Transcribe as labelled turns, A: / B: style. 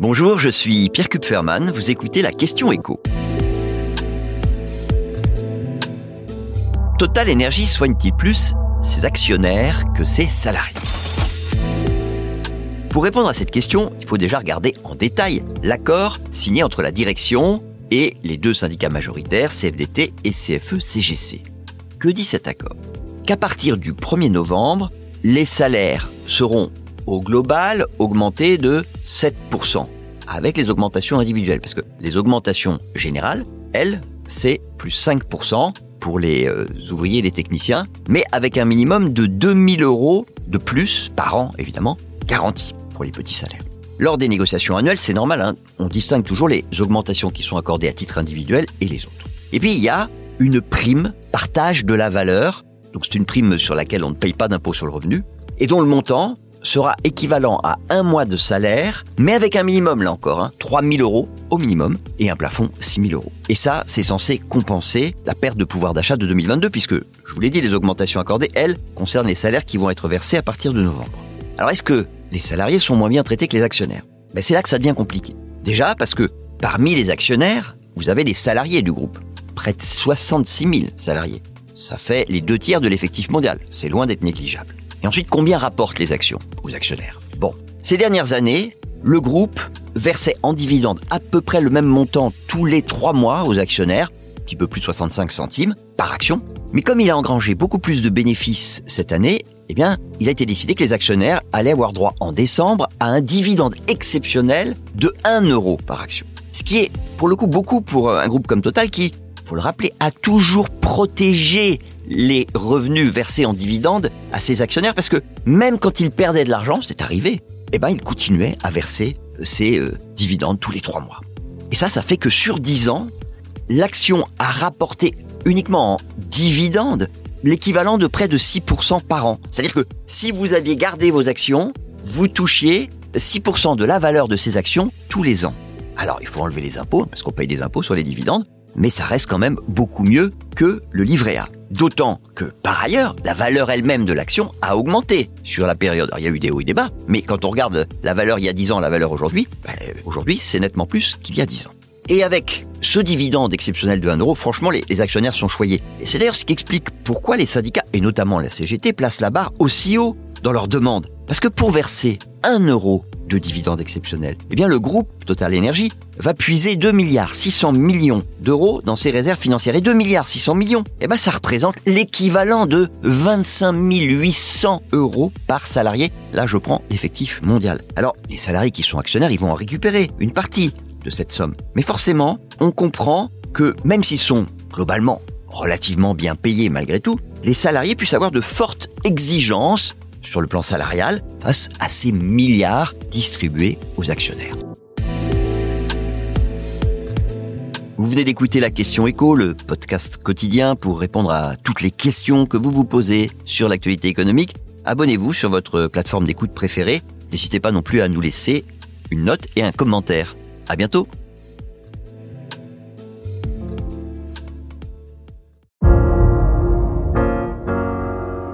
A: Bonjour, je suis Pierre Kupferman, vous écoutez la question écho. Total Energy soigne-t-il plus ses actionnaires que ses salariés? Pour répondre à cette question, il faut déjà regarder en détail l'accord signé entre la direction et les deux syndicats majoritaires, CFDT et CFE-CGC. Que dit cet accord? Qu'à partir du 1er novembre, les salaires seront global augmentés de 7%, avec les augmentations individuelles, parce que les augmentations générales, elles, c'est plus 5% pour les euh, ouvriers et les techniciens, mais avec un minimum de 2000 euros de plus par an, évidemment, garanti pour les petits salaires. Lors des négociations annuelles, c'est normal, hein, on distingue toujours les augmentations qui sont accordées à titre individuel et les autres. Et puis il y a une prime partage de la valeur, donc c'est une prime sur laquelle on ne paye pas d'impôt sur le revenu, et dont le montant sera équivalent à un mois de salaire, mais avec un minimum là encore, hein, 3000 euros au minimum, et un plafond 6000 euros. Et ça, c'est censé compenser la perte de pouvoir d'achat de 2022, puisque, je vous l'ai dit, les augmentations accordées, elles, concernent les salaires qui vont être versés à partir de novembre. Alors est-ce que les salariés sont moins bien traités que les actionnaires? Mais c'est là que ça devient compliqué. Déjà parce que parmi les actionnaires, vous avez les salariés du groupe. Près de 66 000 salariés. Ça fait les deux tiers de l'effectif mondial. C'est loin d'être négligeable. Et ensuite, combien rapportent les actions aux actionnaires? Bon, ces dernières années, le groupe versait en dividende à peu près le même montant tous les trois mois aux actionnaires, un petit peu plus de 65 centimes par action. Mais comme il a engrangé beaucoup plus de bénéfices cette année, eh bien, il a été décidé que les actionnaires allaient avoir droit en décembre à un dividende exceptionnel de 1 euro par action. Ce qui est, pour le coup, beaucoup pour un groupe comme Total qui, faut le rappeler, a toujours protégé les revenus versés en dividende à ses actionnaires parce que même quand ils perdaient de l'argent, c'est arrivé, eh ben, ils continuaient à verser ces euh, dividendes tous les trois mois. Et ça, ça fait que sur 10 ans, l'action a rapporté uniquement en dividendes l'équivalent de près de 6% par an. C'est-à-dire que si vous aviez gardé vos actions, vous touchiez 6% de la valeur de ces actions tous les ans. Alors il faut enlever les impôts, parce qu'on paye des impôts sur les dividendes, mais ça reste quand même beaucoup mieux que le livret A. D'autant que, par ailleurs, la valeur elle-même de l'action a augmenté sur la période. Alors, il y a eu des hauts et des bas, mais quand on regarde la valeur il y a 10 ans, la valeur aujourd'hui, ben, aujourd'hui c'est nettement plus qu'il y a 10 ans. Et avec ce dividende exceptionnel de 1 euro, franchement, les, actionnaires sont choyés. Et c'est d'ailleurs ce qui explique pourquoi les syndicats, et notamment la CGT, placent la barre aussi haut dans leurs demandes. Parce que pour verser 1 euro de dividende exceptionnel, eh bien le groupe Total Energy va puiser 2 milliards 600 millions d'euros dans ses réserves financières. Et 2 milliards 600 millions, eh ben ça représente l'équivalent de 25 800 euros par salarié. Là, je prends l'effectif mondial. Alors, les salariés qui sont actionnaires, ils vont en récupérer une partie de cette somme. Mais forcément, on comprend que même s'ils sont globalement relativement bien payés malgré tout, les salariés puissent avoir de fortes exigences sur le plan salarial face à ces milliards distribués aux actionnaires. Vous venez d'écouter la question écho, le podcast quotidien pour répondre à toutes les questions que vous vous posez sur l'actualité économique. Abonnez-vous sur votre plateforme d'écoute préférée. N'hésitez pas non plus à nous laisser une note et un commentaire. À bientôt.